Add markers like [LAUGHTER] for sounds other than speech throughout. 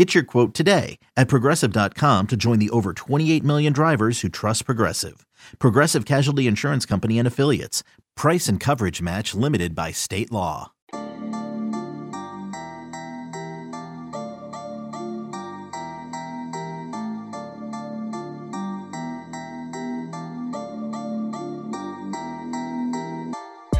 Get your quote today at progressive.com to join the over 28 million drivers who trust Progressive. Progressive Casualty Insurance Company and Affiliates. Price and coverage match limited by state law.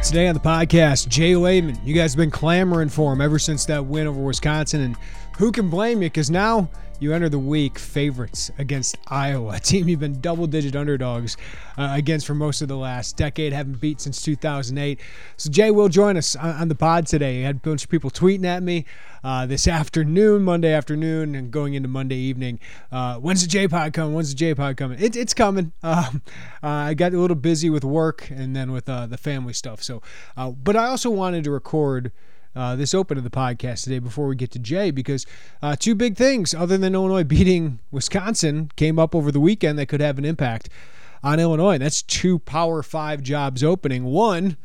Today on the podcast, Jay Leman. You guys have been clamoring for him ever since that win over Wisconsin, and who can blame you? Because now you enter the week favorites against Iowa, a [LAUGHS] team you've been double digit underdogs uh, against for most of the last decade, haven't beat since 2008. So, Jay will join us on, on the pod today. I had a bunch of people tweeting at me uh, this afternoon, Monday afternoon, and going into Monday evening. Uh, when's the J pod coming? When's the J pod coming? It, it's coming. [LAUGHS] Um, uh, I got a little busy with work and then with uh, the family stuff. So, uh, but I also wanted to record uh, this open of the podcast today before we get to Jay because uh, two big things other than Illinois [LAUGHS] beating Wisconsin came up over the weekend that could have an impact on Illinois. And That's two Power Five jobs opening. One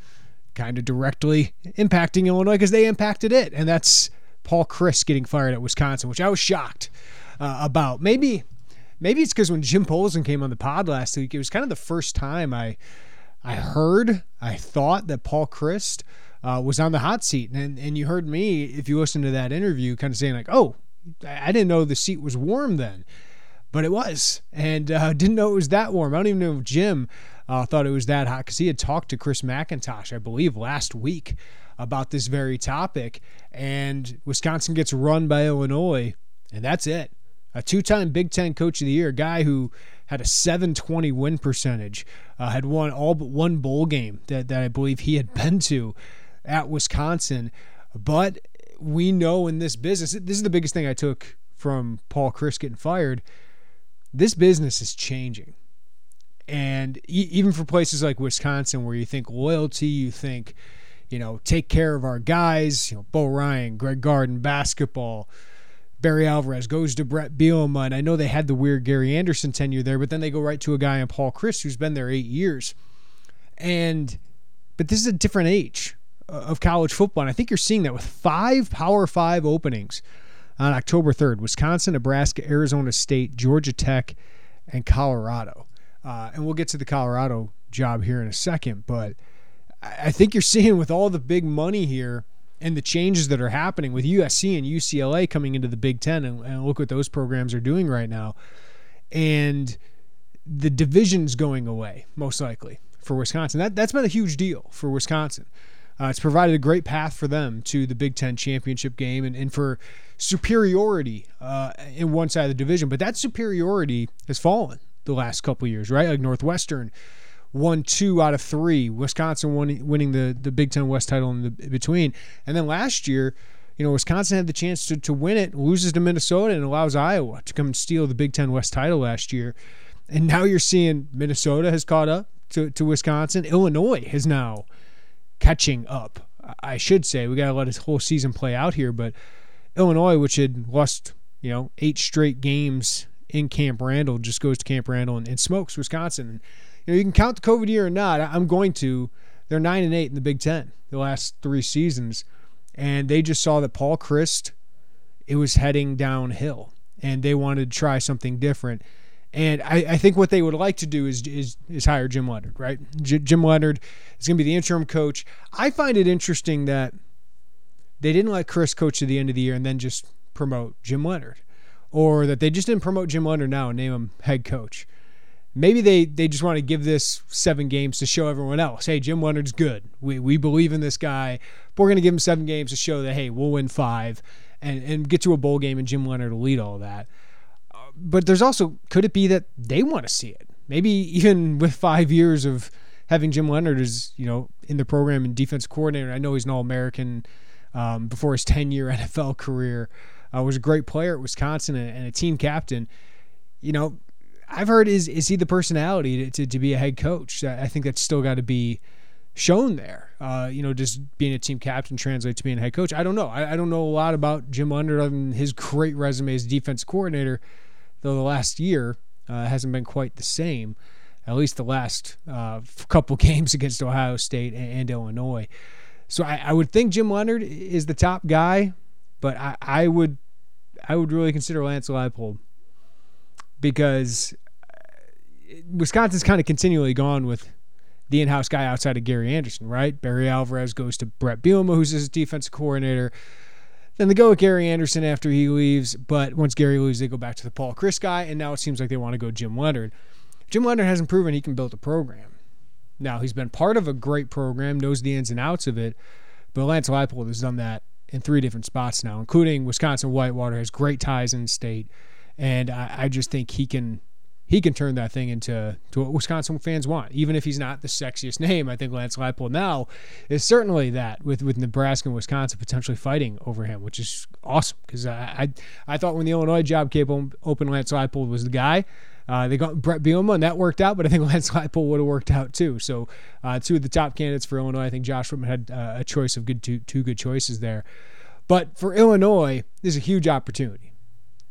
kind of directly impacting Illinois because they impacted it, and that's Paul Chryst getting fired at Wisconsin, which I was shocked uh, about. Maybe. Maybe it's because when Jim Polzin came on the pod last week, it was kind of the first time I I heard, I thought that Paul Chryst uh, was on the hot seat. And, and you heard me, if you listen to that interview, kind of saying, like, oh, I didn't know the seat was warm then. But it was. And uh, [LAUGHS] didn't know it was that warm. I don't even know if Jim uh, thought it was that hot because he had talked to Chris McIntosh, I believe, last week about this very topic. And Wisconsin gets run by Illinois, and that's it. A two time Big Ten Coach of the Year, a guy who had a 720 win percentage, uh, had won all but one bowl game that, that I believe he had been to at Wisconsin. But we know in this business, this is the biggest thing I took from Paul Chryst getting fired. This business is changing. And even for places like Wisconsin, where you think loyalty, you think, you know, take care of our guys, you know, Bo Ryan, Greg Garden, basketball, Barry Alvarez goes to Brett Bielema. And I know they had the weird Gary Anderson tenure there, but then they go right to a guy in Paul Chryst who's been there eight years. And, but this is a different age of college football. And I think you're seeing that with five Power Five openings on October 3rd Wisconsin, Nebraska, Arizona State, Georgia Tech, and Colorado. Uh, and we'll get to the Colorado job here in a second. But I think you're seeing with all the big money here and the changes that are happening with USC and UCLA coming into the Big Ten, and, and look what those programs are doing right now. And the division's going away, most likely, for Wisconsin. That, that's been a huge deal for Wisconsin. Uh, it's provided a great path for them to the Big Ten championship game and, and for superiority uh, in one side of the division. But that superiority has fallen the last couple years, right? Like Northwestern won two out of three, Wisconsin won, winning the, the Big Ten West title in the between. And then last year, you know, Wisconsin had the chance to, to win it, loses to Minnesota, and allows Iowa to come and steal the Big Ten West title last year. And now you're seeing Minnesota has caught up to, to Wisconsin. Illinois has now catching up. I should say we got to let his whole season play out here, but Illinois, which had lost you know eight straight games in Camp Randall, just goes to Camp Randall and, and smokes Wisconsin. You know you can count the COVID year or not. I'm going to. They're nine and eight in the Big Ten the last three seasons, and they just saw that Paul Chryst it was heading downhill, and they wanted to try something different. And I, I, think what they would like to do is is, is hire Jim Leonhard, right? J- Jim Leonhard is going to be the interim coach. I find it interesting that they didn't let Chryst coach to the end of the year and then just promote Jim Leonhard, or that they just didn't promote Jim Leonhard now and name him head coach. maybe they they just want to give this seven games to show everyone else, hey, Jim Leonhard's good. We we believe in this guy. But we're going to give him seven games to show that hey, we'll win five and and get to a bowl game and Jim Leonhard will lead all that. But there's also could it be that they want to see it? Maybe [LAUGHS] even with five years of having Jim Leonhard as you know in the program and defense coordinator. I know he's an All American um, before his [LAUGHS] 10 year NFL career. Uh, was a great player at Wisconsin and, and a team captain. You know, I've heard is is he the personality to, to, to be a head coach? I think that's still got to be shown there. Uh, you know, just being a team captain translates to being a head coach? I don't know. I, I don't know a lot about Jim Leonhard other than his great resume as defense coordinator, though the last year uh, hasn't been quite the same. At least the last uh, couple [LAUGHS] games against Ohio State and, and Illinois. So I, I, would think Jim Leonhard is the top guy, but I, I would I would really consider Lance Leipold because uh, Wisconsin's kind of continually gone with the in-house guy outside of Gary Anderson, right? Barry Alvarez goes to Brett Bielema, who's his defensive coordinator. Then they go with Gary Anderson after he leaves, but once Gary leaves, they go back to the Paul Chryst guy, and now it seems like they want to go Jim Leonhard. Jim Leonhard hasn't proven he can build a program. Now he's been part of a great program, knows the ins and outs of it, but Lance Leipold has done that in three different spots now, including Wisconsin Whitewater has great ties in state, and I, I just think he can he can turn that thing into to what Wisconsin fans want. Even if he's not the sexiest name, I think Lance Leipold now is certainly that with with Nebraska and Wisconsin potentially fighting over him, which is awesome because I, I, I thought when the Illinois job came open, Lance Leipold was the guy. Uh, they got Brett Bielema, and that worked out, but I think [LAUGHS] Lance Leipold would have worked out too. So, uh, two of the top candidates for Illinois. I think Josh Whitman had uh, a choice of good two, two good choices there. But for Illinois, this is a huge opportunity.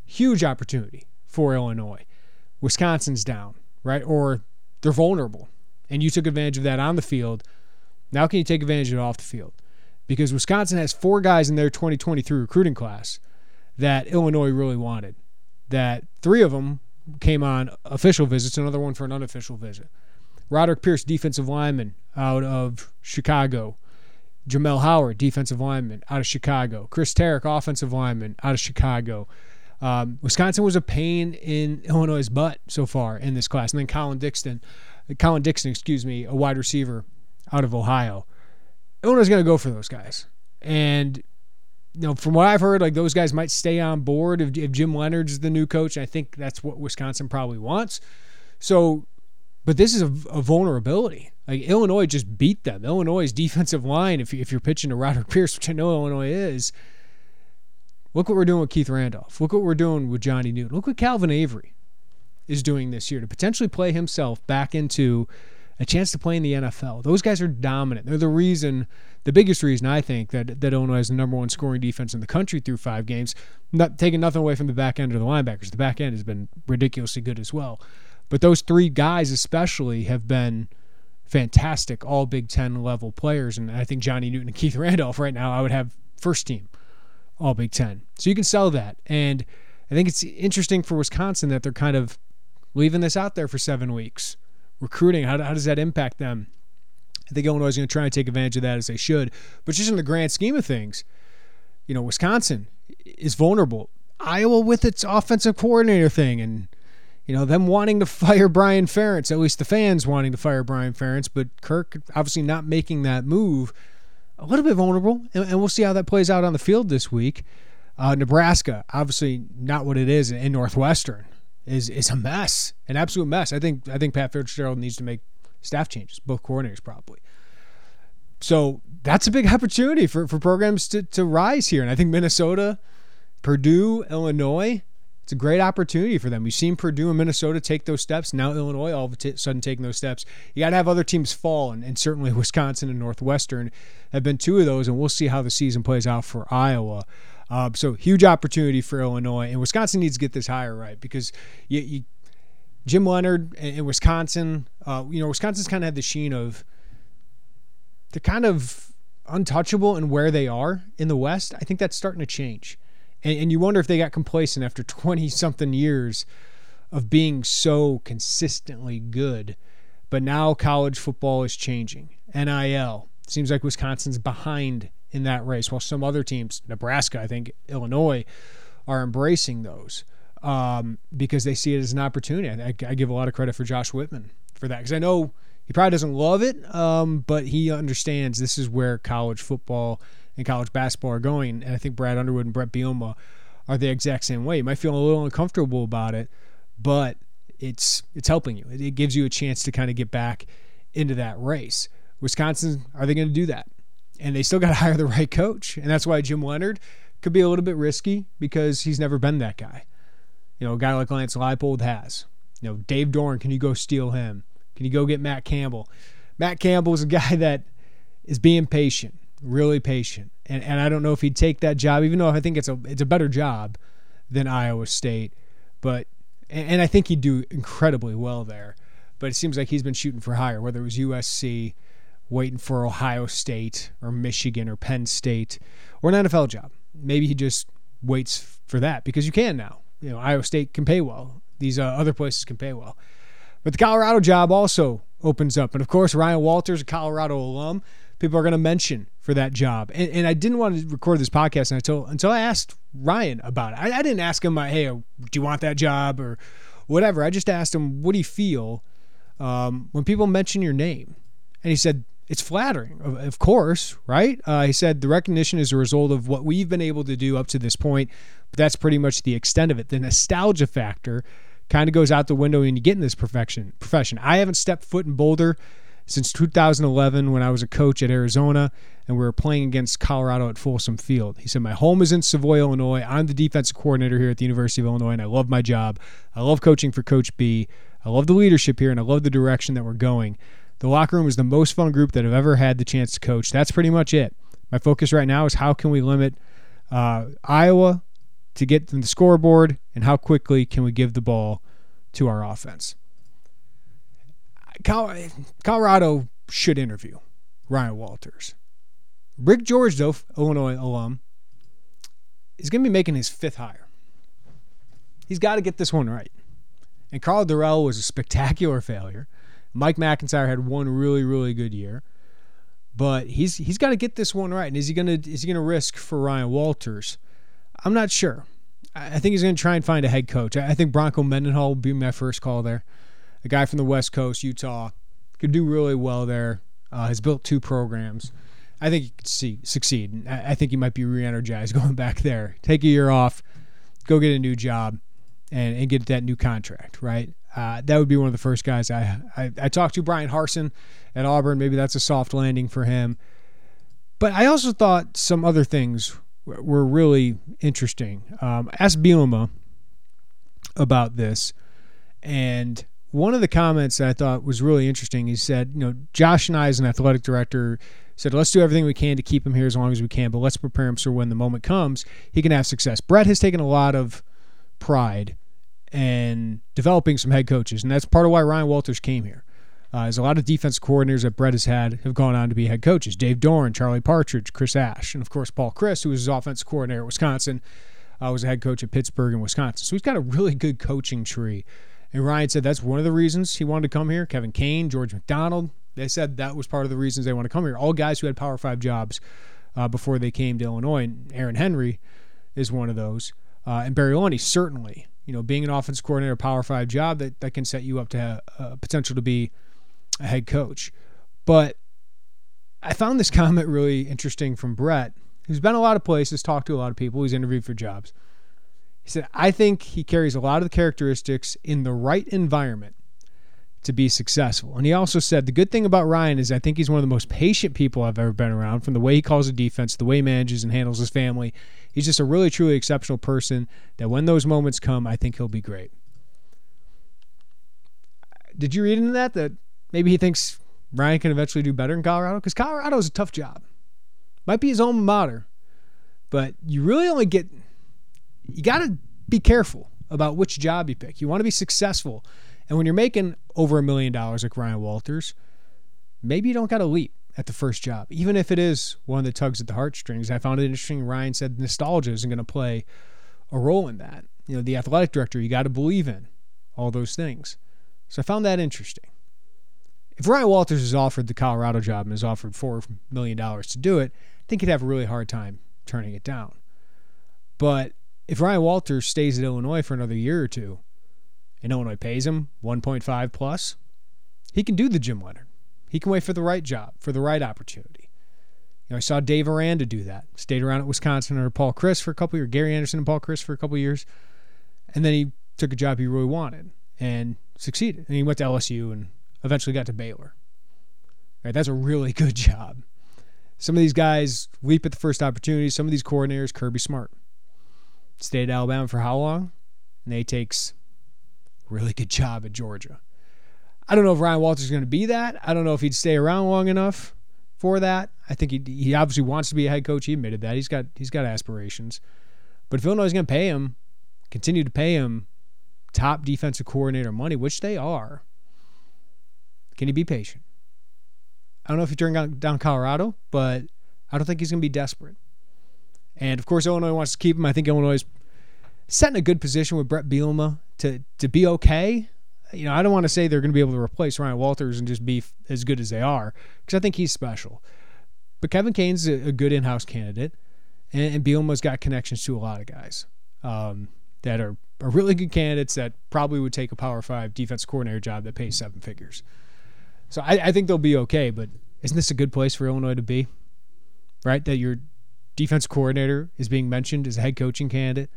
Huge opportunity for Illinois. Wisconsin's down, right? Or they're vulnerable. And you took advantage of that on the field. Now, can you take advantage of it off the field? Because Wisconsin has four guys in their 2023 recruiting class that Illinois really wanted. That three of them came on official visits, another one for an unofficial visit. Roderick Pierce, defensive lineman out of Chicago. Jamel Howard, defensive lineman out of Chicago. Chris Tarek, offensive lineman out of Chicago. Um, Wisconsin was a pain in Illinois' butt so far in this class. And then Colin Dixon, Colin Dixon, excuse me, a wide receiver out of Ohio. Illinois is going to go for those guys. And you know, from what I've heard, like those guys might stay on board if, if Jim Leonhard's the new coach. And I think that's what Wisconsin probably wants. So, but this is a, a vulnerability. Like Illinois just beat them. Illinois' defensive line, if, you, if you're pitching to Roderick Pierce, which I know Illinois is, look what we're doing with Keith Randolph. Look what we're doing with Johnny Newton. Look what Calvin Avery is doing this year to potentially play himself back into a chance to play in the NFL. Those guys are dominant. They're the reason, the biggest reason I think that that Illinois is the number one scoring defense in the country through five games. Not taking nothing away from the back end or the linebackers. The back end has been ridiculously good as well. But those three guys especially have been fantastic, all Big Ten level players. And I think Johnny Newton and Keith Randolph right now I would have first team all Big Ten. So you can sell that. And I think it's interesting for Wisconsin that they're kind of leaving this out there for seven weeks recruiting, how, how does that impact them? I think Illinois is going to try and take advantage of that as they should. But just in the grand scheme of things, you know, Wisconsin is vulnerable. Iowa with its offensive coordinator thing and you know, them wanting to fire Brian Ferentz, at least the fans wanting to fire Brian Ferentz, but Kirk obviously not making that move. A little bit vulnerable, and, and we'll see how that plays out on the field this week. Uh, Nebraska, obviously not what it is in Northwestern is is a mess, an absolute mess. I think I think Pat Fitzgerald needs to make staff changes, both coordinators probably. So that's a big opportunity for, for programs to, to rise here. And I think Minnesota, Purdue, Illinois, it's a great opportunity for them. We've seen Purdue and Minnesota take those steps. Now Illinois all of a sudden taking those steps. You got to have other teams fall, and, and certainly [LAUGHS] Wisconsin and Northwestern have been two of those. And we'll see how the season plays out for Iowa. Uh, so huge opportunity for Illinois and Wisconsin needs to get this hire right because you, you, Jim Leonhard in Wisconsin, uh, you know, Wisconsin's kind of had the sheen of they're kind of untouchable in where they are in the West. I think that's starting to change, and, and you wonder if they got complacent after [LAUGHS] twenty something years of being so consistently good. But now college football is changing. NIL seems like Wisconsin's behind in that race, while some other teams, Nebraska, I think, Illinois, are embracing those. um, because they see it as an opportunity. I, I, give a lot of credit for Josh Whitman for that because I know he probably doesn't love it, um, but he understands this is where college football and college basketball are going. And I think Brad Underwood and Brett Bielema are the exact same way. You might feel a little uncomfortable about it, but it's it's helping you. It, gives you a chance to kind of get back into that race. Wisconsin, are they going to do that? And they still got to [LAUGHS] hire the right coach, and that's why Jim Leonhard could be a little bit risky because he's never been that guy. You know, a guy like Lance Leipold has. You know, Dave Doeren, can you go steal him? Can you go get Matt Campbell? Matt Campbell is a [LAUGHS] guy that is being patient, really patient. And and I don't know if he'd take that job, even though I think it's a it's a better job than Iowa State. But and I think he'd do incredibly well there. But it seems like he's been shooting for higher, whether it was USC, waiting for Ohio State or Michigan or Penn State, or an NFL job. Maybe he just waits for that because you can now. You know, Iowa State can pay well. These uh, other places can pay well. But the Colorado job also opens up. And of course, Ryan Walters, a Colorado alum, people are going to mention for that job. And, and, I didn't want to record this podcast until until I asked Ryan about it. I, I didn't ask him, hey, do you want that job or whatever. I just asked him, what do you feel um, when people mention your name? And he said, it's flattering, of course, right? Uh, he said the recognition is a result of what we've been able to do up to this point, but that's pretty much the extent of it. The nostalgia factor kind of goes out the window when you get in this profession. Profession. I haven't stepped foot in Boulder since 2011 when I was a coach at Arizona and we were playing against Colorado at Folsom Field. He said, My home is in Savoy, Illinois. I'm the defensive coordinator here at the University of Illinois, and I love my job. I love coaching for Coach B. I love the leadership here, and I love the direction that we're going. The locker room is the most fun group that I've ever had the chance to coach. That's pretty much it. My focus right now is how can we limit uh, Iowa to get to the scoreboard, and how quickly can we give the ball to our offense. Colorado should interview Ryan Walters. Rick George, though, Illinois alum, is going to be making his fifth hire. He's got to get this one right. And Karl Dorrell was a spectacular failure. Mike MacIntyre had one really, really good year. But he's he's got to get this one right. And is he gonna is he gonna risk for Ryan Walters? I'm not sure. I think he's going to try and find a head coach. I think Bronco Mendenhall will be my first call there. A guy from the West Coast, Utah, could do really well there. Uh, has built two programs. I think he could see, succeed. I think he might be re-energized [LAUGHS] going back there. Take a year off, go get a new job, and, and get that new contract. Right. Uh, that would be one of the first guys I, I I talked to. Bryan Harsin at Auburn. Maybe that's a soft landing for him. But I also thought some other things were really interesting. Um, asked Bielema about this, and one of the comments I thought was really interesting. He said, "You know, Josh and I, as an athletic director, said let's do everything we can to keep him here as long as we can, but let's prepare him so when the moment comes, he can have success." Brett has taken a lot of pride in developing some head coaches, and that's part of why Ryan Walters came here. Uh, there's a lot of defense coordinators that Brett has had have gone on to be head coaches. Dave Doeren, Charlie Partridge, Chris Ash, and of course Paul Chryst, who was his offensive coordinator at Wisconsin, uh, was a head coach at Pittsburgh and Wisconsin. So he's got a really good coaching tree. And Ryan said that's one of the reasons he wanted to come here. Kevin Kane, George McDonald, they said that was part of the reasons they want to come here. All guys who had Power Five jobs uh, before they came to Illinois. And Aaron Henry is one of those. Uh, and Barry certainly. You know, being an offensive coordinator, Power Five job that, that can set you up to have uh, potential to be a head coach. But I found this [LAUGHS] comment really interesting from Brett, who's been a lot of places, talked to a lot of people, he's interviewed for jobs. He said, I think he carries a lot of the characteristics in the right environment to be successful. And he also said, the good thing about Ryan is I think he's one of the most patient people I've ever been around from the way he calls a defense, the way he manages and handles his family. He's just a really, truly exceptional person that when those moments come, I think he'll be great. Did you read into that? That Maybe he thinks Ryan can eventually do better in Colorado because Colorado is a tough job. Might be his alma mater, but you really only get, you got to be careful about which job you pick. You want to be successful. And when you're making over a million dollars like Ryan Walters, maybe you don't got to leap at the first job, even if it is one that tugs at the heartstrings. I found it interesting. Ryan said nostalgia isn't going to play a role in that. You know, the athletic director, you got to believe in all those things. So I found that interesting. If Ryan Walters is offered the Colorado job and is offered $4 million to do it, I think he'd have a really hard time turning it down. But if Ryan Walters stays at Illinois for another year or two, and Illinois pays him 1.5 plus, he can do the Jim Leonhard. He can wait for the right job, for the right opportunity. You know, I saw Dave Aranda do that. Stayed around at Wisconsin under Paul Chryst for a couple years, Gary Anderson and Paul Chryst for a couple years, and then he took a job he really wanted and succeeded. And he went to LSU and eventually got to Baylor. Right, that's a really [LAUGHS] good job. Some of these guys leap at the first opportunity. Some of these coordinators, Kirby Smart, stayed at Alabama for how long? And he takes really good job at Georgia. I don't know if Ryan Walters is going to be that. I don't know if he'd stay around long enough for that. I think he he obviously wants to be a head coach. He admitted that he's got he's got aspirations. But if Illinois is going to pay him, continue to pay him top defensive coordinator money, which they are, can he be patient? I don't know if he turned down Colorado, but I don't think he's going to be desperate. And of course, Illinois wants to keep him. I think Illinois is set in a good position with Brett Bielema to to be okay. You know, I don't want to say they're going to be able to replace Ryan Walters and just be as good as they are because I think he's special. But Kevin Kane's a, a good in-house candidate, and, and Bielema's got connections to a lot of guys um, that are, are really good candidates that probably would take a Power Five defense coordinator job that pays seven figures. So I, I think they'll be okay. But isn't this a good place for Illinois to be? Right, that your defense coordinator is being mentioned as a head coaching candidate.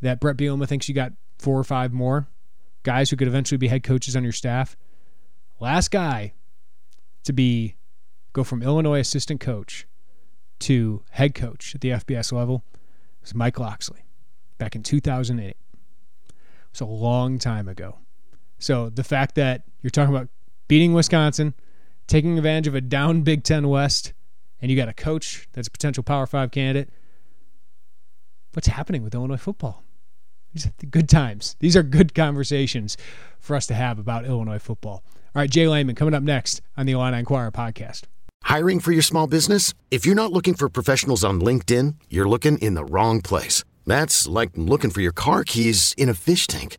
That Brett Bielema thinks you got four or five more guys who could eventually be head coaches on your staff. Last guy to be go from Illinois assistant coach to head coach at the FBS level was Mike Locksley back in 2008. It was a long time ago. So the fact that you're talking about beating Wisconsin, taking advantage of a down Big Ten West, and you got a coach that's a potential Power Five candidate, what's happening with Illinois football? These are the good times. These are good conversations for us to have about Illinois football. All right, Jay Leman coming up next on the Illini Inquirer podcast. Hiring for your small business? If you're not looking for professionals on LinkedIn, you're looking in the wrong place. That's like looking for your car keys in a fish tank.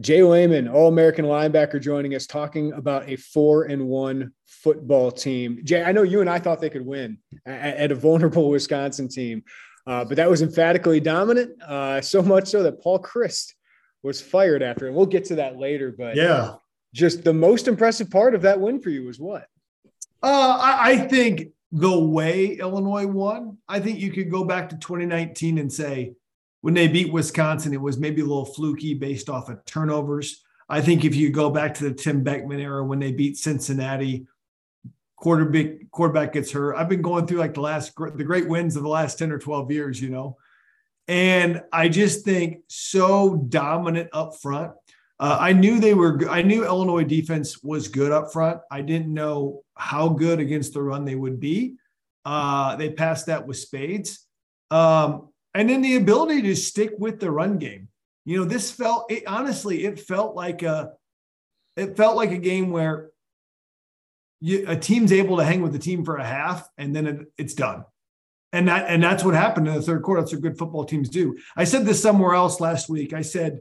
Jay Leman, All-American linebacker, joining us talking about a four and one football team. Jay, I know you and I thought they could win at, at a vulnerable [LAUGHS] Wisconsin team. Uh, but that was emphatically dominant, uh, so much so that Paul Chryst was fired after. And we'll get to that later. But yeah, just the most impressive part of that win for you was what? Uh, I, I think the way Illinois won, I think you could go back to 2019 and say when they beat Wisconsin, it was maybe a little fluky based off of turnovers. I think if you go back to the Tim Beckman era when they beat Cincinnati, quarterback quarterback gets hurt. I've been going through like the last the great wins of the last 10 or 12 years, you know. And I just think so dominant up front. Uh, I knew they were I knew Illinois defense was good up front. I didn't know how good against the run they would be. Uh, they passed that with spades. Um, and then the ability to stick with the run game. You know, this felt it, honestly, it felt like a it felt like a game where you, a team's able to hang with the team for a half and then it, it's done. And that and that's what happened in the third quarter. That's what good football teams do. I said this somewhere else last week. I said,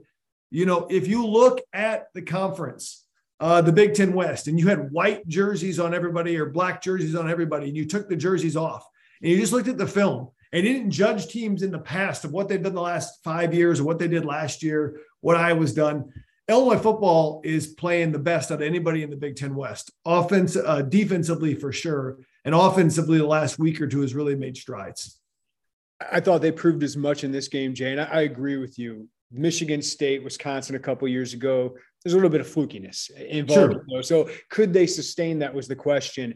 you know, if you look at the conference, uh, the Big Ten West, and you had white jerseys on everybody or black jerseys on everybody, and you took the jerseys off, and you just looked at the film and didn't judge teams in the past of what they've done the last five years or what they did last year, what I was done. Illinois football is playing the best out of anybody in the Big Ten West, offense, uh, defensively for sure, and offensively the last week or two has really made strides. I thought they proved as much in this game, Jane. I, I agree with you. Michigan State, Wisconsin, a couple years ago, there's a little bit of flukiness involved. Sure. So could they sustain that? Was the question.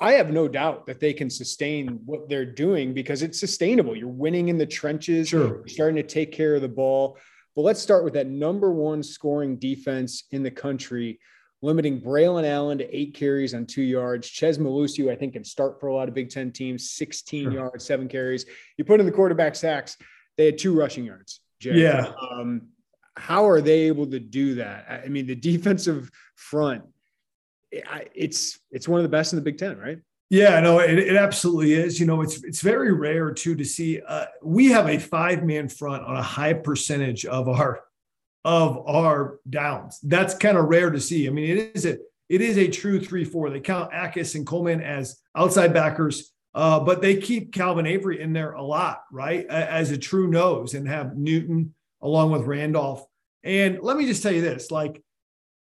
I have no doubt that they can sustain what they're doing because it's sustainable. You're winning in the trenches. Sure. You're starting to take care of the ball. But let's start with that number one scoring defense in the country, limiting Braylon Allen to eight carries on two yards. Chez Mellusi, I think, can start for a lot of Big Ten teams, 16 sure. yards, seven carries. You put in the quarterback sacks, they had two rushing yards. Jay. Yeah. Um, how are they able to do that? I mean, the [LAUGHS] defensive front, it's it's one of the best in the Big Ten, right? Yeah, no, it, it absolutely is. You know, it's it's very rare too to see. Uh, we have a five man front on a high percentage of our of our downs. That's kind of rare to see. I mean, it is a it is a true three four. They count Jacas and Coleman as outside backers, uh, but they keep Calvin Avery in there a lot, right, as a true nose, and have Newton along with Randolph. And let me just tell you this: like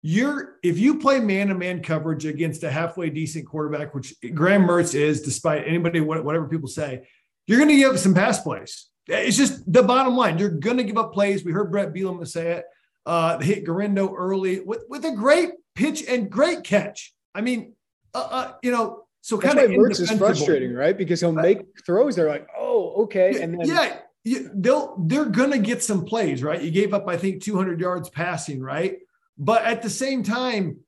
you're if you play man-to-man coverage against a halfway decent quarterback, which Graham Mertz is, despite anybody whatever people say, you're going to give up some pass plays. It's just the bottom line. You're going to give up plays. We heard Bret Bielema say it. Uh, hit Guerendo early with with a great pitch and great catch. I mean, uh, uh, you know, so kind of Mertz is frustrating, right? Because he'll make throws. They're like, oh, okay, and then yeah. You, they'll they're gonna get some plays, right? You gave up, I think, 200 yards passing, right? But at the same time,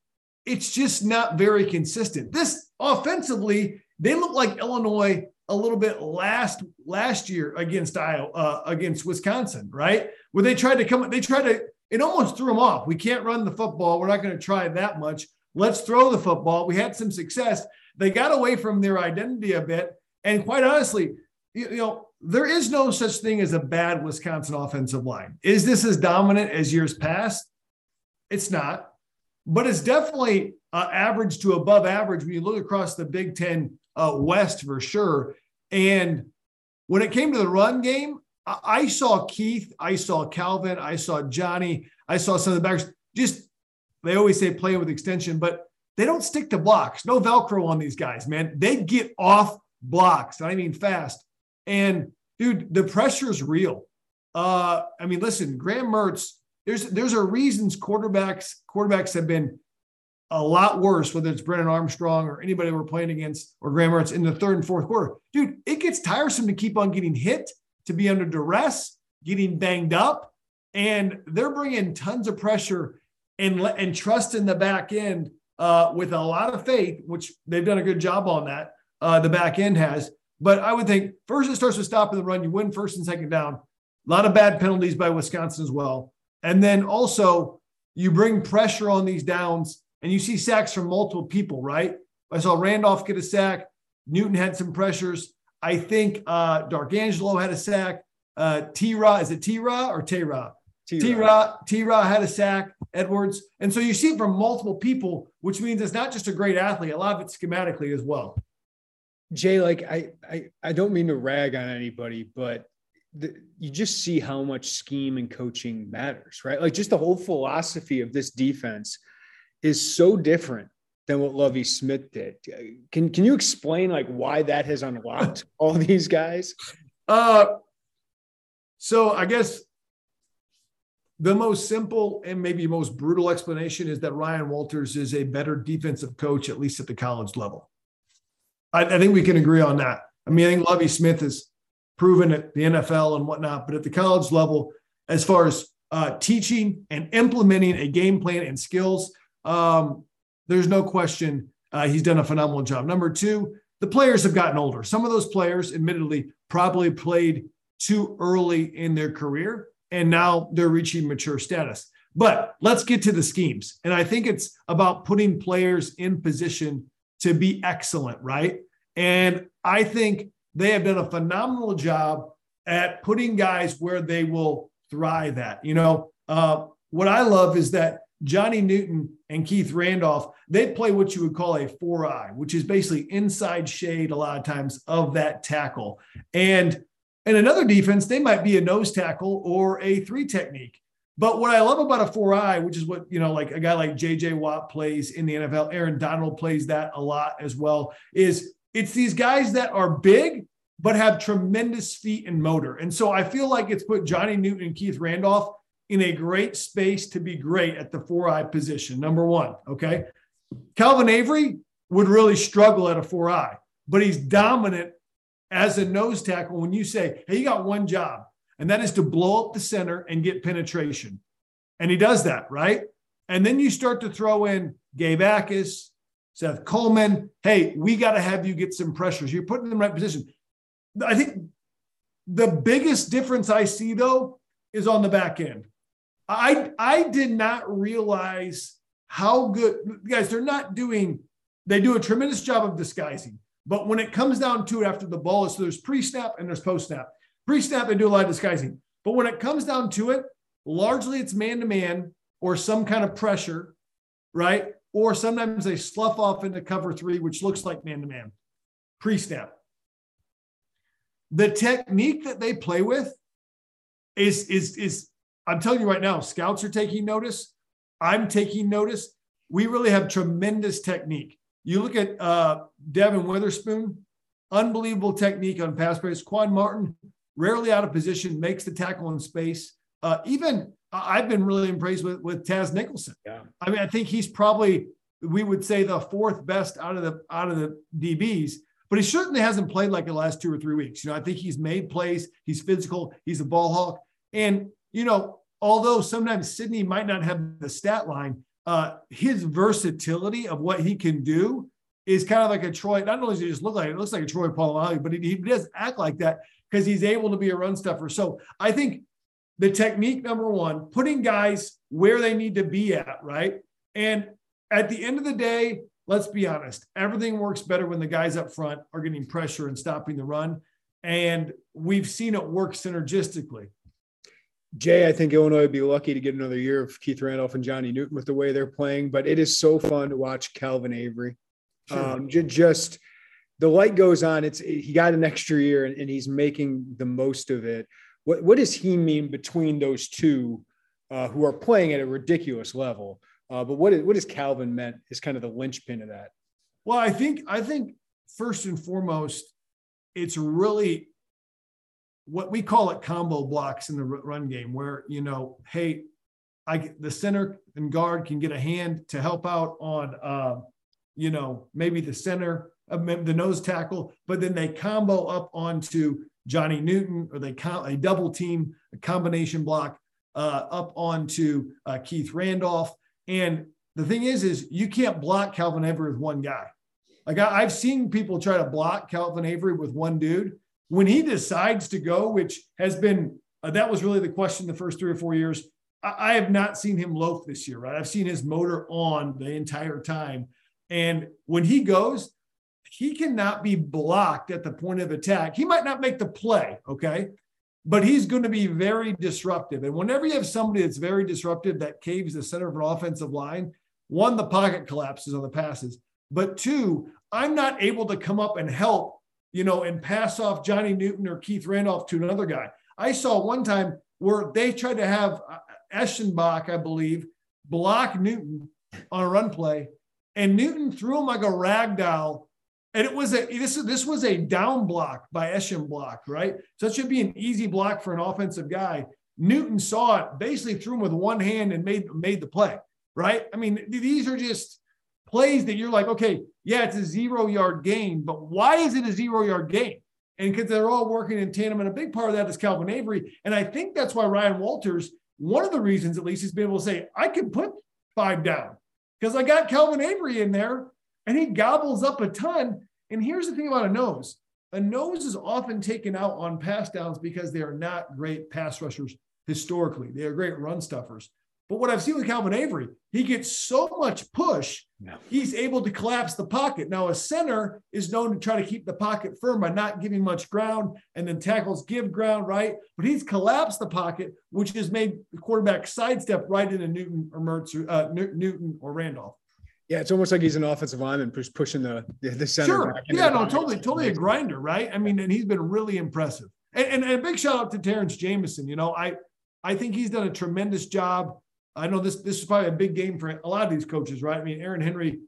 it's just not very consistent. This offensively, they look like Illinois a little bit last last year against Iowa uh, against Wisconsin, right? Where they tried to come, they tried to it almost threw them off. We can't run the football. We're not going to try that much. Let's throw the football. We had some success. They got away from their identity a bit, and quite honestly, you, you know, there is no such thing as a bad Wisconsin offensive line. Is this as dominant as years past? It's not, but it's definitely uh, average to above average when you look across the Big Ten uh, West for sure. And when it came to the run game, I-, I saw Keith, I saw Calvin, I saw Johnny, I saw some of the backers. Just they always say playing with extension, but they don't stick to blocks. No Velcro on these guys, man. They get off blocks. I mean fast. And dude, the pressure is real. Uh, I mean, listen, Graham Mertz there's there's a reasons quarterbacks quarterbacks have been a lot worse, whether it's Brennan Armstrong or anybody we're playing against or Graham Mertz in the third and fourth quarter. Dude, it gets tiresome to keep on getting hit, to be under duress, getting banged up, and they're bringing tons of pressure and and trust in the back end uh, with a lot of faith, which they've done a good job on that. Uh, the back end has, but I would think first it starts with stopping the run. You win first and second down. A lot of bad penalties by Wisconsin as well. And then also, you bring pressure on these downs and you see sacks from multiple people, right? I saw Randolph get a sack. Newton had some pressures. I think uh, Darkangelo had a sack. Uh, T-Ra, is it T-Ra or T-Ra? T-Ra, T-Ra had a sack, Edwards. And so you see it from multiple people, which means it's not just a great athlete, a lot of it schematically as well. Jay, like I, I, I don't mean to rag on anybody, but the, you just see how much scheme and coaching matters, right? Like just the whole philosophy of this defense is so different than what Lovie Smith did. Can can you explain like why that has unlocked [LAUGHS] all these guys? Uh, so I guess the most simple and maybe most brutal explanation is that Ryan Walters is a better defensive coach, at least at the college level. I, I think we can agree on that. I mean, I think Lovie Smith is proven at the NFL and whatnot, but at the college level, as far as uh, teaching and implementing a game plan and skills, um, there's no question uh, he's done a phenomenal job. Number two, the players have gotten older. Some of those players, admittedly, probably played too early in their career, and now they're reaching mature status. But let's get to the schemes. And I think it's about putting players in position to be excellent, right? And I think they have done a phenomenal job at putting guys where they will thrive at. You know, uh, what I love is that Johnny Newton and Keith Randolph, they play what you would call a four eye, which is basically inside shade a lot of times of that tackle. And in another defense, they might be a nose tackle or a three technique. But what I love about a four eye, which is what, you know, like a guy like JJ Watt plays in the NFL, Aaron Donald plays that a lot as well, is it's these guys that are big, but have tremendous feet and motor. And so I feel like it's put Johnny Newton and Keith Randolph in a great space to be great at the four eye position. Number one. Okay. Calvin Avery, would really struggle at a four eye, but he's dominant as a nose tackle when you say, hey, you got one job, and that is to blow up the center and get penetration. And he does that, right? And then you start to throw in Gabe Jacas, Seth Coleman. Hey, we got to have you get some pressures. You're putting in the right position. I think the biggest difference I see, though, is on the back end. I I did not realize how good guys. They're not doing. They do a tremendous job of disguising. But when it comes down to it, after the ball is so there's pre-snap and there's post-snap. Pre-snap, they do a lot of disguising. But when it comes down to it, largely it's man-to-man or some kind of pressure, right? Or sometimes they slough off into cover three, which looks like man-to-man. Pre-snap. The technique that they play with is is is I'm telling you right now, scouts are taking notice. I'm taking notice. We really have tremendous technique. You look at uh, Devon Witherspoon, unbelievable technique on pass breaks. Quan Martin, rarely out of position, makes the tackle in space. Uh, even I've been really impressed with, with Taz Nicholson. Yeah. I mean, I think he's probably we would say the fourth best out of the out of the DBs, but he certainly hasn't played like the last two or three weeks. You know, I think he's made plays. He's physical. He's a ball hawk. And you know, although sometimes Sydney might not have the stat line, uh, his versatility of what he can do is kind of like a Troy. Not only does he just look like it, it looks like a Troy Polamalu, but he, he does act like that because he's able to be a run stuffer. So I think the technique number one, putting guys where they need to be at, right? And at the end of the day, let's be honest, everything works better when the guys up front are getting pressure and stopping the run. And we've seen it work synergistically. Jay, I think Illinois would be lucky to get another year of Keith Randolph and Johnny Newton with the way they're playing, but it is so fun to watch Calvin Avery. Sure. Um, just the light goes on. It's he got an extra year and, and, he's making the most of it. What what does he mean between those two uh, who are playing at a ridiculous level? Uh, but what is what has Calvin meant is kind of the linchpin of that. Well, I think I think first and foremost, it's really what we call it combo blocks in the run game, where you know, hey, I the center and guard can get a hand to help out on, uh, you know, maybe the center, uh, the nose tackle, but then they combo up onto Johnny Newton, or they count a double team, a combination block uh, up onto uh, Keith Randolph. And the thing is, is you can't block Calvin Avery with one guy. Like I, I've seen people try to block Calvin Avery with one dude when he decides to go, which has been uh, that was really the question the first three or four years. I, I have not seen him loaf this year, right? I've seen his motor on the entire time. And when he goes, he cannot be blocked at the point of attack. He might not make the play, okay? But he's going to be very disruptive. And whenever you have somebody that's very disruptive that caves the center of an offensive line, one, the pocket collapses on the passes. But two, I'm not able to come up and help you know, and pass off Johnny Newton or Keith Randolph to another guy. I saw one time where they tried to have uh, Eschenbach, I believe, block Newton on a run play, and Newton threw him like a rag doll. And it was a this this was a down block by Eschenbach, right? So it should be an easy block for an offensive guy. Newton saw it, basically threw him with one hand and made made the play, right? I mean, these are just plays that you're like, okay, yeah, it's a zero yard gain, but why is it a zero yard gain? And because they're all working in tandem, and a big part of that is Calvin Avery. And I think that's why Ryan Walters, one of the reasons at least, he's been able to say, I can put five down because I got Calvin Avery in there and he gobbles up a ton. And here's the thing about a nose a nose is often taken out on pass downs because they are not great pass rushers historically. They are great run stuffers. But what I've seen with Calvin Avery, he gets so much push, he's able to collapse the pocket. Now, a center is known to try to keep the pocket firm by not giving much ground, and then tackles give ground, right? But he's collapsed the pocket, which has made the quarterback sidestep right into Newton or Mertz, uh, Newton or Randolph. Yeah, it's almost like he's an offensive lineman push, pushing the the center. Sure. yeah, no, totally, totally a grinder, right? I mean, and he's been really impressive. And, and, and a big shout out to Terrence Jamison. You know, I I think he's done a tremendous job I know this this is probably a big game for a lot of these coaches, right? I mean, Aaron Henry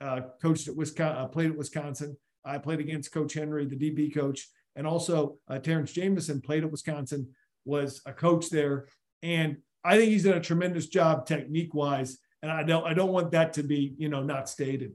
uh, coached at Wisconsin, uh, played at Wisconsin. I played against Coach Henry, the DB coach, and also uh, Terrence Jamison played at Wisconsin, was a coach there, and I think he's done a tremendous job technique wise. And I don't I don't want that to be you know not stated.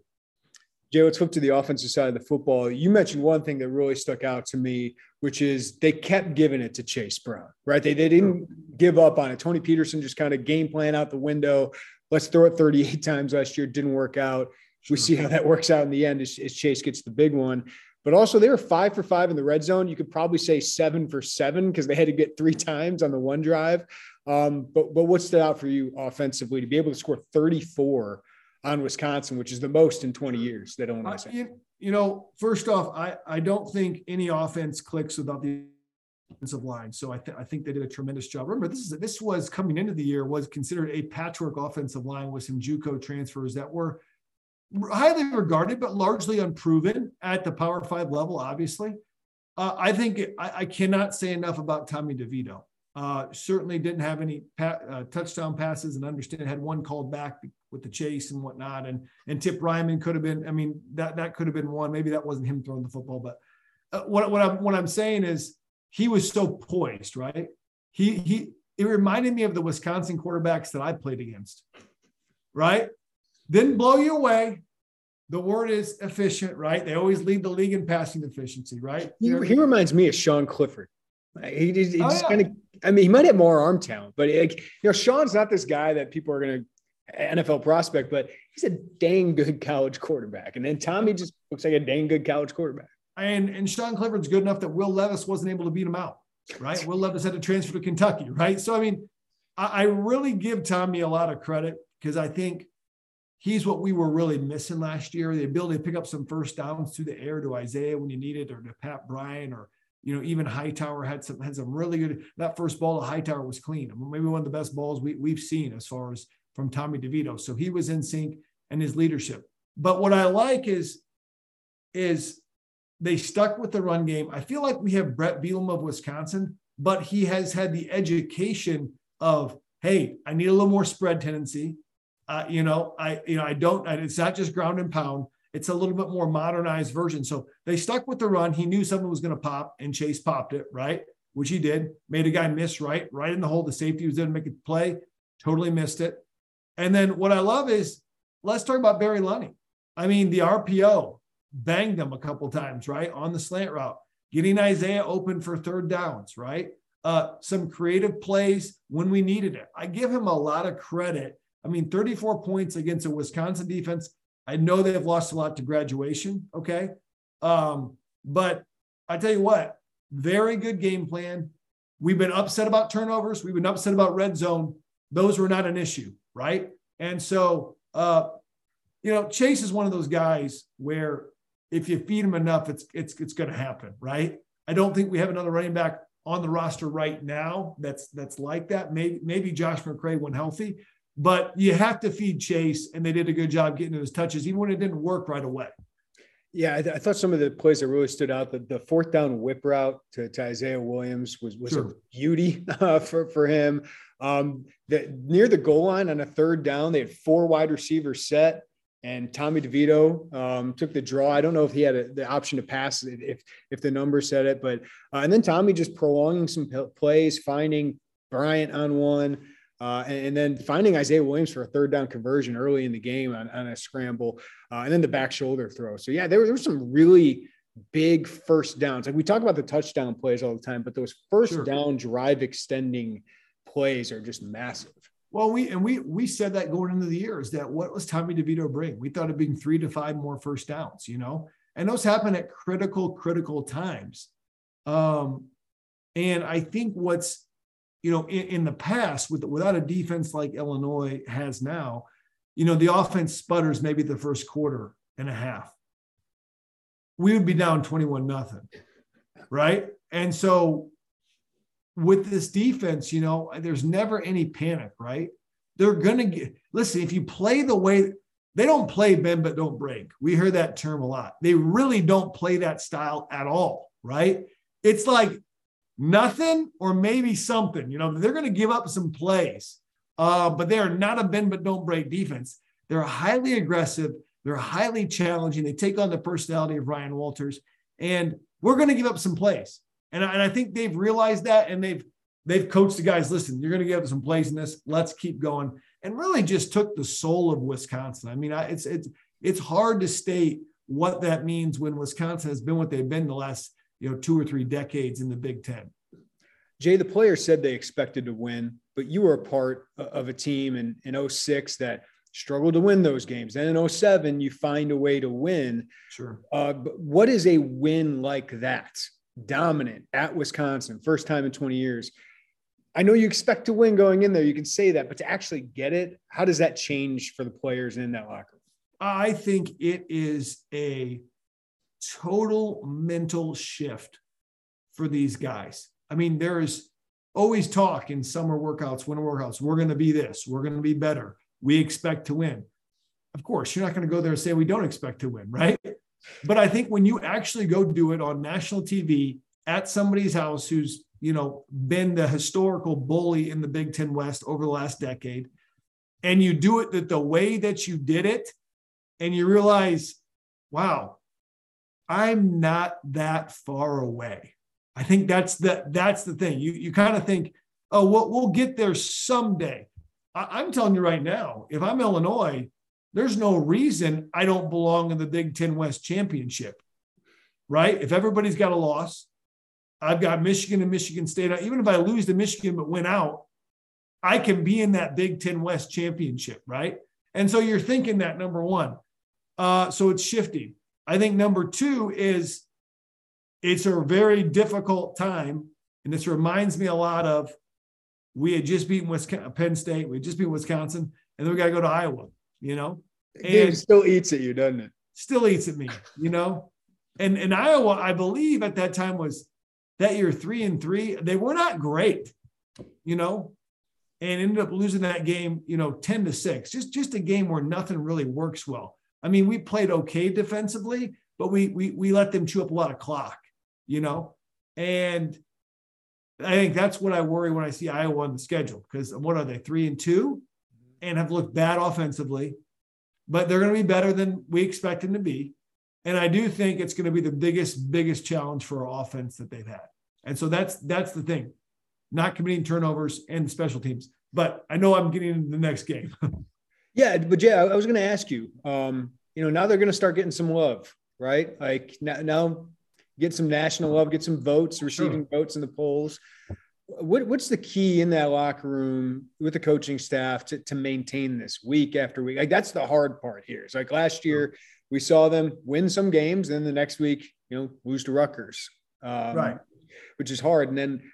Jay, let's flip to the offensive side of the football. You mentioned one thing that really stuck out to me, which is they kept giving it to Chase Brown, right? They, they didn't give up on it. Tony Petersen just kind of game plan out the window. Let's throw it 38 [LAUGHS] times last year. Didn't work out. We see how that works out in the end as, as Chase gets the big one. But also, they were five for five in the red zone. You could probably say seven for seven because they had to get three [LAUGHS] times on the one drive. Um, but but what stood out for you offensively to be able to score 34 on Wisconsin, which is the most in 20 years that Illinois. You, you know, first off, I, I don't think any offense clicks without the offensive line. So I, th- I think they did a tremendous job. Remember, this is this was coming into the year was considered a patchwork offensive line with some JUCO transfers that were highly regarded but largely unproven at the Power Five level. Obviously, uh, I think I, I, cannot say enough about Tommy DeVito. Uh, certainly didn't have any pa- uh, touchdown passes and understand had one called back with the chase and whatnot. And and Tip Reiman could have been. I mean that that could have been one. Maybe that wasn't him throwing the football, but uh, what what I'm what I'm saying is he was so poised, right? He he. It reminded me of the Wisconsin quarterbacks that I played against, right? Didn't blow you away. The word is efficient, right? They always lead the league in passing efficiency, right? He, he reminds me of Sean Clifford. He, he, he oh, just yeah. kind of, I mean, he might have more arm talent, but like, you know, Sean's not this guy that people are going to NFL prospect, but he's a dang good college quarterback. And then Tommy just looks like a dang good college quarterback. And and Sean Clifford's good enough that Will Levis wasn't able to beat him out, right? Will Levis had to transfer to Kentucky, right? So I mean, I, I really give Tommy a lot of credit because I think he's what we were really missing last year: the ability to pick up some first downs through the air to Isaiah when you need it, or to Pat Bryant, or you know, even Hightower had some had some really good. That first ball to Hightower was clean. maybe one of the best balls we, we've seen as far as from Tommy DeVito. So he was in sync and his leadership. But what I like is, is they stuck with the run game. I feel like we have Bret Bielema of Wisconsin, but he has had the education of, hey, I need a little more spread tendency. Uh, you know, I you know I don't. It's not just ground and pound. It's a little bit more modernized version. So they stuck with the run. He knew something was going to pop, and Chase popped it right, which he did. Made a guy miss right, right in the hole. The safety was there to make a play. Totally missed it. And then what I love is let's talk about Barry Lunney. I mean, the RPO banged them a couple times, right? On the slant route, getting Isaiah open for third downs, right? Uh, some creative plays when we needed it. I give him a lot of credit. I mean, 34 points against a Wisconsin defense. I know they've lost a lot to graduation. Okay. Um, but I tell you what, very good game plan. We've been upset about turnovers. We've been upset about red zone. Those were not an issue right? And so, uh, you know, Chase is one of those guys where if you feed him enough, it's it's it's going to happen, right? I don't think we have another running back on the roster right now that's that's like that. Maybe maybe Josh McCray when healthy, but you have to feed Chase, and they did a good job getting those touches, even when it didn't work right away. Yeah, I, th- I, thought some of the plays that really stood out. The, the fourth down whip route to, to Isaiah Williams was was sure. a beauty uh, for for him. Um, the, near the goal line on a third down, they had four wide receivers set, and Tommy DeVito um, took the draw. I don't know if he had a, the option to pass it, if if the number said it, but uh, and then Tommy just prolonging some p- plays, finding Bryant on one. Uh, and, and, then finding Isaiah Williams for a third down conversion early in the game on, on a scramble, uh, and then the back shoulder throw. So yeah, there, were, there were some really big first downs. Like we talk about the touchdown plays all the time, but those first sure. down drive extending plays are just massive. Well, we and we we said that going into the year is that what was Tommy DeVito bring? We thought it'd be three to five more first downs, you know, and those happen at critical, critical times. Um, and I think what's you know in, in the past with without a defense like Illinois has now, you know, the offense sputters maybe the first quarter and a half. We would be down 21 nothing. Right. And so with this defense, you know, there's never any panic, right? They're going to get, listen, if you play the way they don't play bend but don't break, we hear that term a lot. They really don't play that style at all, right? It's like nothing or maybe something, you know, they're going to give up some plays, uh, but they are not a bend but don't break defense. They're highly aggressive, they're highly challenging. They take on the personality of Ryan Walters, and we're going to give up some plays. And, and I think they've realized that and they've they've coached the guys, listen, you're going to give up some plays in this. Let's keep going. And really just took the soul of Wisconsin. I mean, I, it's it's it's hard to state what that means when Wisconsin has been what they've been the last you know two or three decades in the Big Ten. Jay, the players said they expected to win, but you were a part of a team in, in 06 that struggled to win those games. Then in 07, you find a way to win. Sure. Uh, but what is a win like that? Dominant at Wisconsin, first time in 20 years. I know you expect to win going in there. You can say that, but to actually get it, how does that change for the players in that locker room? I think it is a total mental shift for these guys. I mean, there is always talk in summer workouts, winter workouts. We're going to be this. We're going to be better. We expect to win. Of course, you're not going to go there and say we don't expect to win, right? But I think when you actually go do it on national TV at somebody's house who's you know, been the historical bully in the Big Ten West over the last decade, and you do it that the way that you did it, and you realize, wow, I'm not that far away. I think that's the that's the thing. You you kind of think, oh, we'll, we'll get there someday. I, I'm telling you right now, if I'm Illinois, there's no reason I don't belong in the Big Ten West Championship, right? If everybody's got a loss, I've got Michigan and Michigan State. Even if I lose to Michigan but win out, I can be in that Big Ten West championship, right? And so you're thinking that number one. Uh, so it's shifting. I think number two is it's a very difficult time. And this reminds me a lot of we had just beaten Wisconsin, Penn State, we just beat Wisconsin, and then we got to go to Iowa, you know? And it still eats at you, doesn't it? Still eats at me, you know? And, and Iowa, I believe at that time was that year three and three. They were not great, you know, and ended up losing that game, you know, 10 to 6. Just just a game where nothing really works well. I mean, we played okay defensively, but we we we let them chew up a lot of clock, you know. And I think that's what I worry when I see Iowa on the schedule because what are they three and two, and have looked bad offensively, but they're going to be better than we expect them to be. And I do think it's going to be the biggest, biggest challenge for our offense that they've had. And so that's that's the thing, not committing turnovers and special teams. But I know I'm getting into the next game. [LAUGHS] yeah, but Jay, I was going to ask you. Um, you know, now they're going to start getting some love, right? Like now, now get some national love, get some votes, receiving sure. votes in the polls. What, what's the key in that locker room with the coaching staff to, to maintain this week after week? Like that's the hard part here. It's like last year we saw them win some games, and then the next week, you know, lose to Rutgers. Um, right which is hard. And then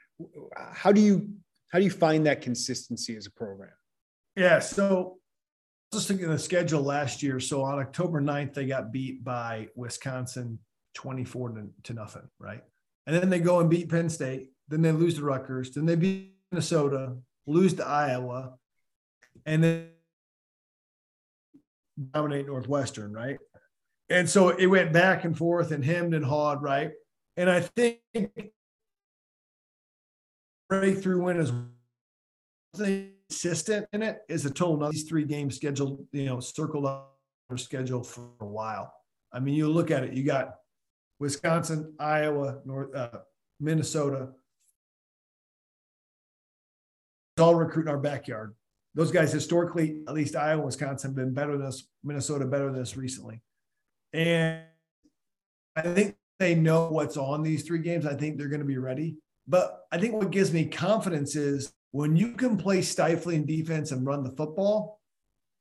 how do you how do you find that consistency as a program? Yeah, so just looking at the schedule last year. So on October 9th, they got beat by Wisconsin 24 to, to nothing, right? And then they go and beat Penn State. Then they lose to Rutgers. Then they beat Minnesota, lose to Iowa, and then dominate Northwestern, right? And so it went back and forth and hemmed and hawed, right? And I think breakthrough win is consistent in it is a total of these three games scheduled, you know, circled up or scheduled for a while. I mean, you look at it, you got Wisconsin, Iowa, North, uh, Minnesota, all recruit in our backyard. Those guys historically, at least Iowa, Wisconsin, have been better than us. Minnesota better than us recently, and I think they know what's on these three games. I think they're going to be ready. But I think what gives me confidence is when you can play stifling defense and run the football,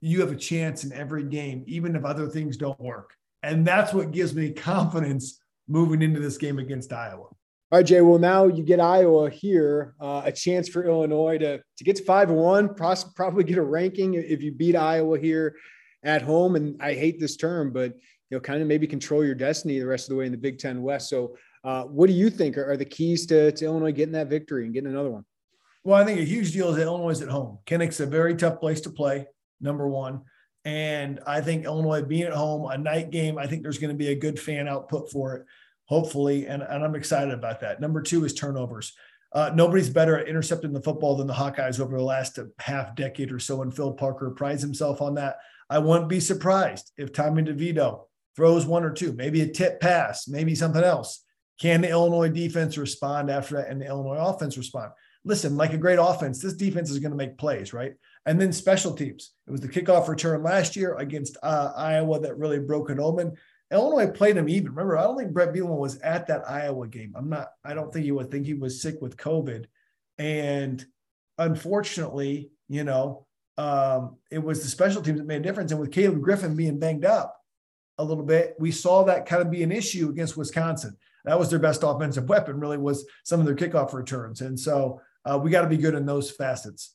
you have a chance in every game, even if other things don't work. And that's what gives me [LAUGHS] confidence moving into this game against Iowa. All right, Jay. Well, now you get Iowa here, uh, a chance for Illinois to to get to five and one, probably get a ranking if you beat Iowa here at home. And I hate this term, but you know, kind of maybe control your destiny the rest of the way in the Big Ten West. So uh, what do you think are, are the keys to, to Illinois getting that victory and getting another one? Well, I think a huge deal is that Illinois is at home. Kinnick's a very tough place to play, number one. And I think Illinois being at home, a night game, I think there's going to be a good fan output for it, hopefully. And, and I'm excited about that. Number two is turnovers. Uh, nobody's better at intercepting the football than the Hawkeyes over the last half decade or so. And Phil Parker prides himself on that. I wouldn't be surprised if Tommy DeVito throws one or two, maybe a tip pass, maybe something else. Can the Illinois defense respond after that and the Illinois offense respond? Listen, like a great offense, this defense is going to make plays, right? And then special teams. It was the kickoff return last year against uh, Iowa that really broke an omen. Illinois played him even. Remember, I don't think Bret Bielema was at that Iowa game. I'm not. I don't think he would think he was sick with COVID, and unfortunately, you know, um, it was the special teams that made a difference. And with Caleb Griffin being banged up a little bit, we saw that kind of be an issue against Wisconsin. That was their best offensive weapon. Really, was some of their kickoff returns, and so uh, we got to be good in those facets.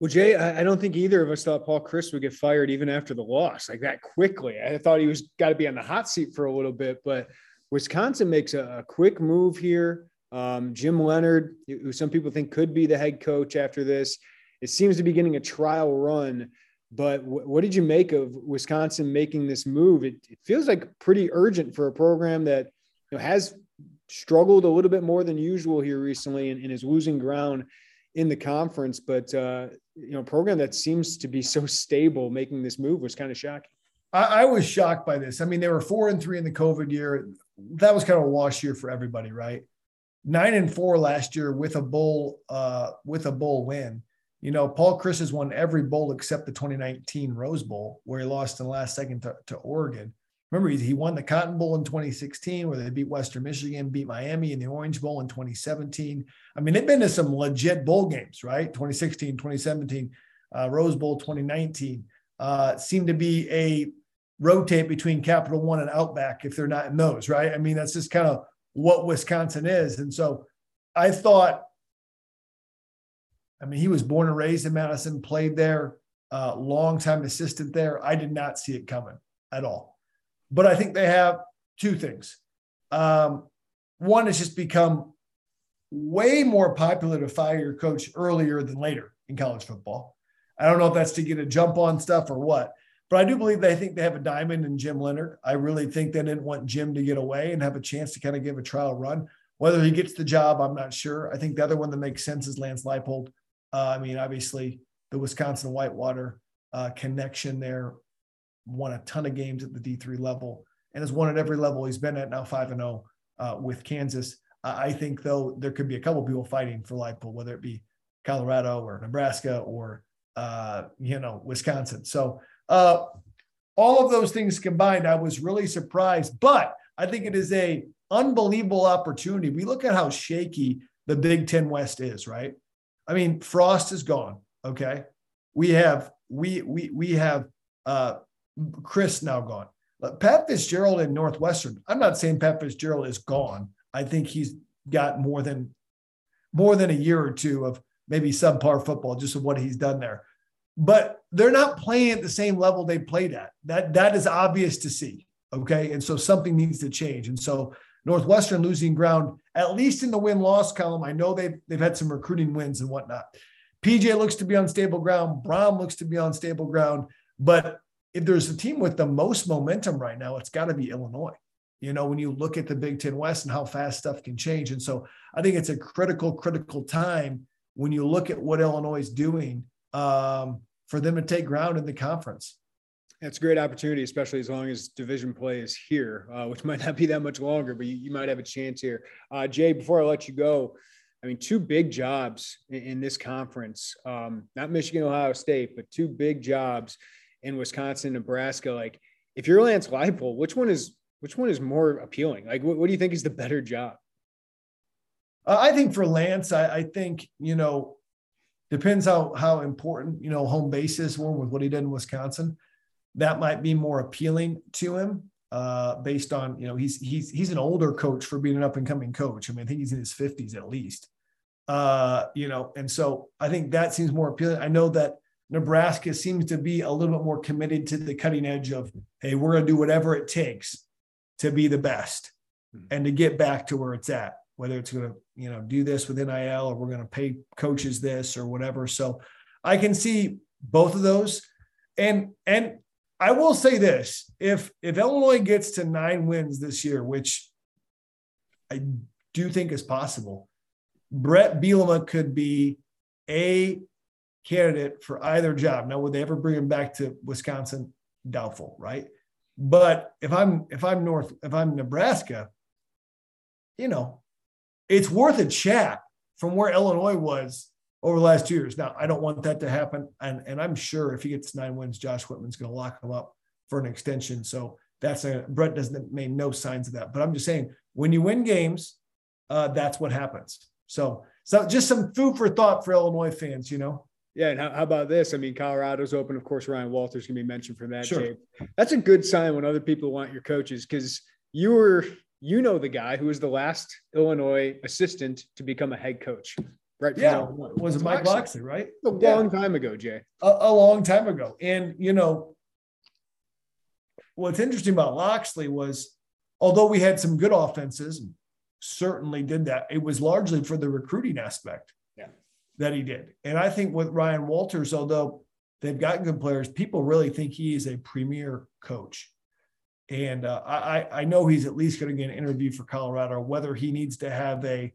Well, Jay, I don't think either of us thought Paul Chryst would get fired even after the loss like that quickly. I thought he was got to be on the hot seat for a little bit, but Wisconsin makes a, a quick move here. Um, Jim Leonhard, who some people think could be the head coach after this, it seems to be getting a trial run. But w- what did you make of Wisconsin making this move? It, it feels like pretty urgent for a program that you know, has struggled a little bit more than usual here recently and, and is losing ground in the conference. But uh, you know, program that seems to be [LAUGHS] so stable making this move was kind of shocking. I, I, was shocked by this. I mean, they were four and three in the COVID year. That was kind of a wash year for everybody, right? Nine and four last year with a bowl, uh, with a bowl win. You know, Paul Chryst has won every bowl except the 2019 Rose Bowl, where he lost in the last second to, to Oregon. Remember, he, won the Cotton Bowl in 2016, where they beat Western Michigan, beat Miami in the Orange Bowl in 2017. I mean, they've been to some legit bowl games, right? 2016, 2017, uh, Rose Bowl 2019 uh, seem to be a rotate between Capital One and Outback if they're not in those, right? I mean, that's just kind of what Wisconsin is. And so I thought, I mean, he was born and raised in Madison, played there, uh, long time assistant there. I did not see it coming at all. But I think they have two things. Um, one has just become way more popular to fire your coach earlier than later in college football. I don't know if that's to get a jump on stuff or what, but I do believe they think they have a diamond in Jim Leonhard. I really think they didn't want Jim to get away and have a chance to kind of give a trial run. Whether he gets the job, I'm not sure. I think the other one that makes sense is Lance Leipold. Uh, I mean, obviously, the Wisconsin Whitewater uh, connection there won a ton of games at the D3 level and has won at every level he's been at now 5 and 0 uh, with Kansas. I think though there could be a couple people fighting for Leipold, whether it be Colorado or Nebraska or uh, you know Wisconsin. So uh, all of those things combined, I was really surprised. But I think it is a unbelievable opportunity. We look at how shaky the Big Ten West is, right? I mean, Frost is gone. Okay, we have we we we have uh, Chryst now gone. Pat Fitzgerald in Northwestern. I'm not saying Pat Fitzgerald is gone. I think he's got more than more than a year or two of maybe subpar football, just of what he's done there. But they're not playing at the same level they played at. That that is obvious to see. Okay. And so something needs to change. And so Northwestern losing ground, at least in the win-loss column. I know they've they've had some recruiting wins and whatnot. PJ looks to be on stable ground. Brohm looks to be on stable ground. But if there's a team with the most momentum right now, it's got to be Illinois. You know, when you look at the Big Ten West and how fast stuff can change. And so I think it's a critical, critical time when you look at what Illinois is doing um, for them to take ground in the conference. That's a great opportunity, especially as long as division play is here, uh, which [LAUGHS] might not be that much longer, but you, you might have a chance here. Uh, Jay, before I let you go, I mean, two big jobs in, in this conference, um, not Michigan, Ohio State, but two big jobs in Wisconsin, Nebraska. Like, if you're Lance Leipold, which one is which one is more appealing? Like, what, what do you think is the better job? Uh, I think for Lance, I, I, think you know depends how how important you know home base is for him with what he did in Wisconsin. That might be more appealing to him uh, based on you know he's he's he's an older coach for being an up and coming coach. I mean, I think he's in his fifties at least. Uh, you know, and so I think that seems more appealing. I know that Nebraska seems to be a little bit more committed to the cutting edge of, hey, we're going to do whatever it takes to be the best hmm. and to get back to where it's at, whether it's going to, you know, do this with NIL or we're going to pay coaches this or whatever. So I can see both of those. And and I will say this, if if Illinois gets to 9 wins this year, which I do think is possible, Bret Bielema could be a candidate for either job. Now, would they ever bring him back to Wisconsin? Doubtful, right? But if I'm if I'm North if I'm Nebraska, you know, it's worth a chat from where Illinois was over the last two years. Now, I don't want that to happen, and and I'm sure if he gets nine wins, Josh Whitman's going to lock him up for an extension. So That's a Brett doesn't make no signs of that. But I'm just saying, when you win games, uh, that's what happens. So, so just some food for thought for Illinois fans, you know. Yeah, and how, how, about this? I mean, Colorado's open. Of course, Ryan Walters can be mentioned for that. Sure. That's a good sign when other people want your coaches because you were, you know, the guy who was the last Illinois assistant to become a head coach. Right. Yeah. Was it Mike Locksley, right? A long time ago, Jay. A, a long time ago. And, you know, what's interesting about Locksley was, although we had some good offenses, and certainly did that. It was largely for the recruiting aspect that he did. And I think with Ryan Walters, although they've got good players, people really think he is a premier coach. And uh, I, I know he's at least going to get an interview for Colorado, whether he needs to have a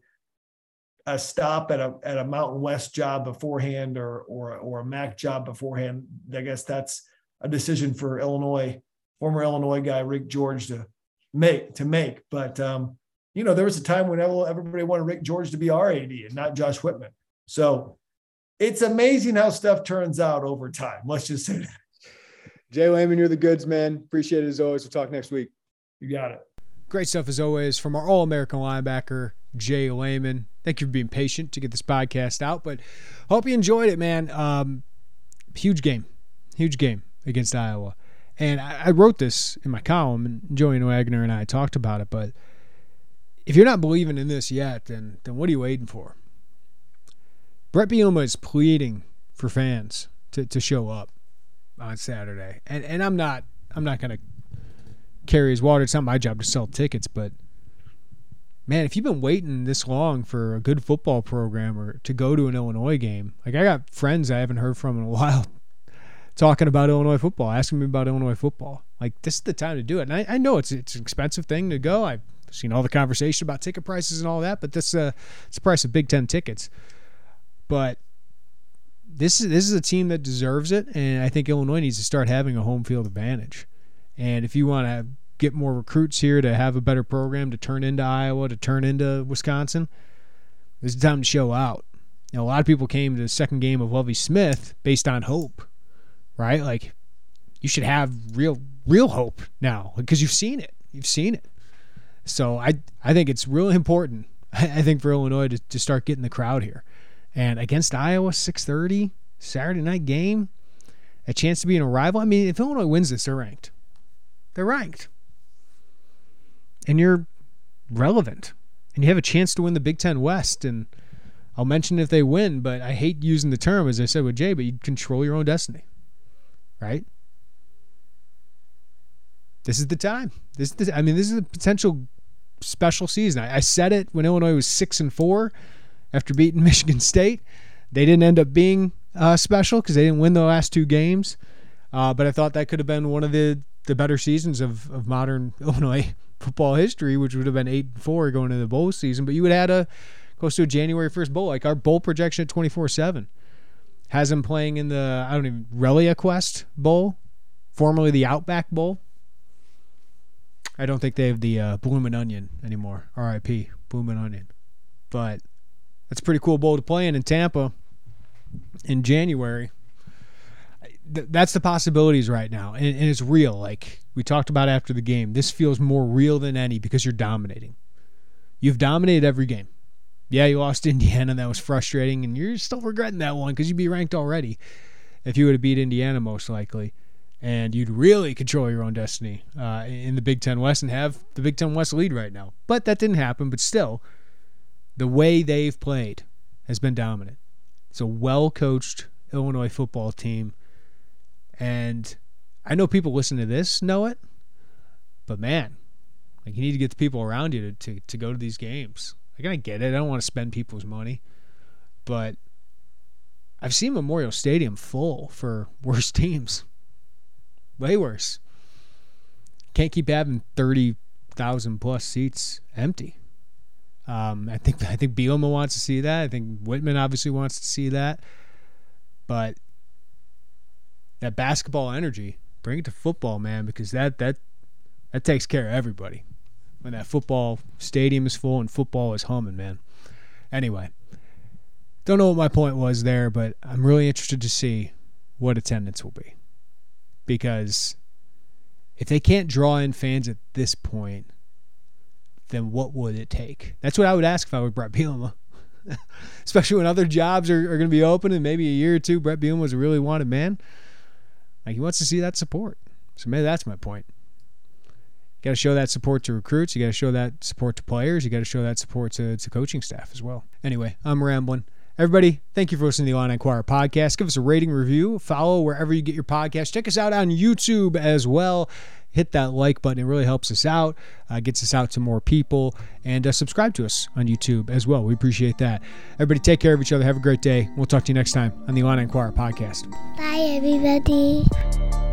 a stop at a at a Mountain West job beforehand or or or a MAC job beforehand. I guess that's a decision for Illinois, former Illinois guy Rick George to make to make. But um, you know, there was a time when everybody wanted Rick George to be our AD and not Josh Whitman. So it's amazing how stuff turns out over time. Let's just say that. Jay Leman, you're the goods, man. Appreciate it as always. We'll talk next week. You got it. Great stuff as always from our All American linebacker, Jay Leman. Thank you for being patient to get this podcast out, but hope you enjoyed it, man. Um, huge game, huge game against Iowa. And I, I wrote this in my column, and Julian Wagner and I talked about it. But if you're not believing in this yet, then then what are you waiting for? Bret Bielema is pleading for fans to, to show up on Saturday, and and I'm not I'm not gonna carry his water. It's not my job to sell tickets, but man, if you've been waiting this long for a good football program or to go to an Illinois game, like I got friends I haven't heard from in a [LAUGHS] while talking about Illinois football, asking me about Illinois football. Like this is the time to do it. And I, I know it's it's an expensive thing to go. I've seen all the conversation about ticket prices and all that, but this uh it's the price of Big Ten tickets. But this is this is a team that deserves it, and I think Illinois needs to start having a home field advantage. And if you want to get more recruits here to have a better program to turn into Iowa, to turn into Wisconsin, this is time to show out. You know, a lot of people came to the second game of Lovie Smith based on hope, right? Like you should have real real hope now because you've seen it. You've seen it. So I I think it's really important. [LAUGHS] I think for Illinois to, to start getting the crowd here. And against Iowa, 6:30 Saturday night game, a chance to be in a rival. I mean, if Illinois wins this, they're ranked. They're ranked, and you're relevant, and you have a chance to win the Big Ten West. And I'll mention if they win, but I hate using the term as I said with Jay, but you control your own destiny, right? This is the time. This is the, I mean, this is a potential special season. I, I said it when Illinois was six and four after beating [LAUGHS] Michigan State. They didn't end up being uh, special because they didn't win the last two games. Uh, but I thought that could have been one of the, the better seasons of, of modern [LAUGHS] Illinois football history, which would have been eight and four going into the bowl season. But you would have had a close to a January first bowl. Like our bowl projection at twenty four seven has him playing in the I don't even ReliaQuest Bowl, formerly the Outback Bowl. I don't think they have the uh, Bloomin' Onion anymore. R.I.P. Bloomin' Onion, but that's a pretty cool bowl to play in in Tampa in January. That's the possibilities right now, and, and it's real. Like we talked about after the game, this feels more real than any because you're dominating. You've dominated every game. Yeah, you lost Indiana, that was frustrating, and you're still regretting that one because you'd be ranked already if you would have beat Indiana most likely, and you'd really control your own destiny uh, in the Big Ten West and have the Big Ten West lead right now. But that didn't happen. But still, the way they've played has been dominant. It's a well coached Illinois football team. And I know people listen to this know it, but man, like you need to get the people around you to, to, to go to these games. Like I get it. I don't want to spend people's money, but I've seen Memorial Stadium full for [LAUGHS] worse teams. Way worse. Can't keep having 30,000 plus seats empty. Um, I think I think Bielema wants to see that. I think Whitman obviously wants to see that. But that basketball energy, bring it to football, man, because that that that takes care of everybody. When that football stadium is full and football is humming, man. Anyway, don't know what my point was there, but I'm really interested to see what attendance will be. Because if they can't draw in fans at this point, then what would it take? That's what I would ask if I were Bret Bielema. [LAUGHS] Especially when other jobs are, are going to be open in maybe a year or two. Bret Bielema was a really wanted man. Like he wants to see that support. So maybe that's my point. You got to show that support to recruits. You got to show that support to players. You got to show that support to, to coaching staff as well. Anyway, I'm rambling. Everybody, thank you for listening to the Illini Inquirer podcast. Give us a rating review. Follow wherever you get your podcast. Check us out on YouTube as well. Hit that like button. It really helps us out, uh, gets us out to more people. And uh, subscribe to us on YouTube as well. We appreciate that. Everybody, take care of each other. Have a great day. We'll talk to you next time on the Illini Inquirer podcast. Bye, everybody.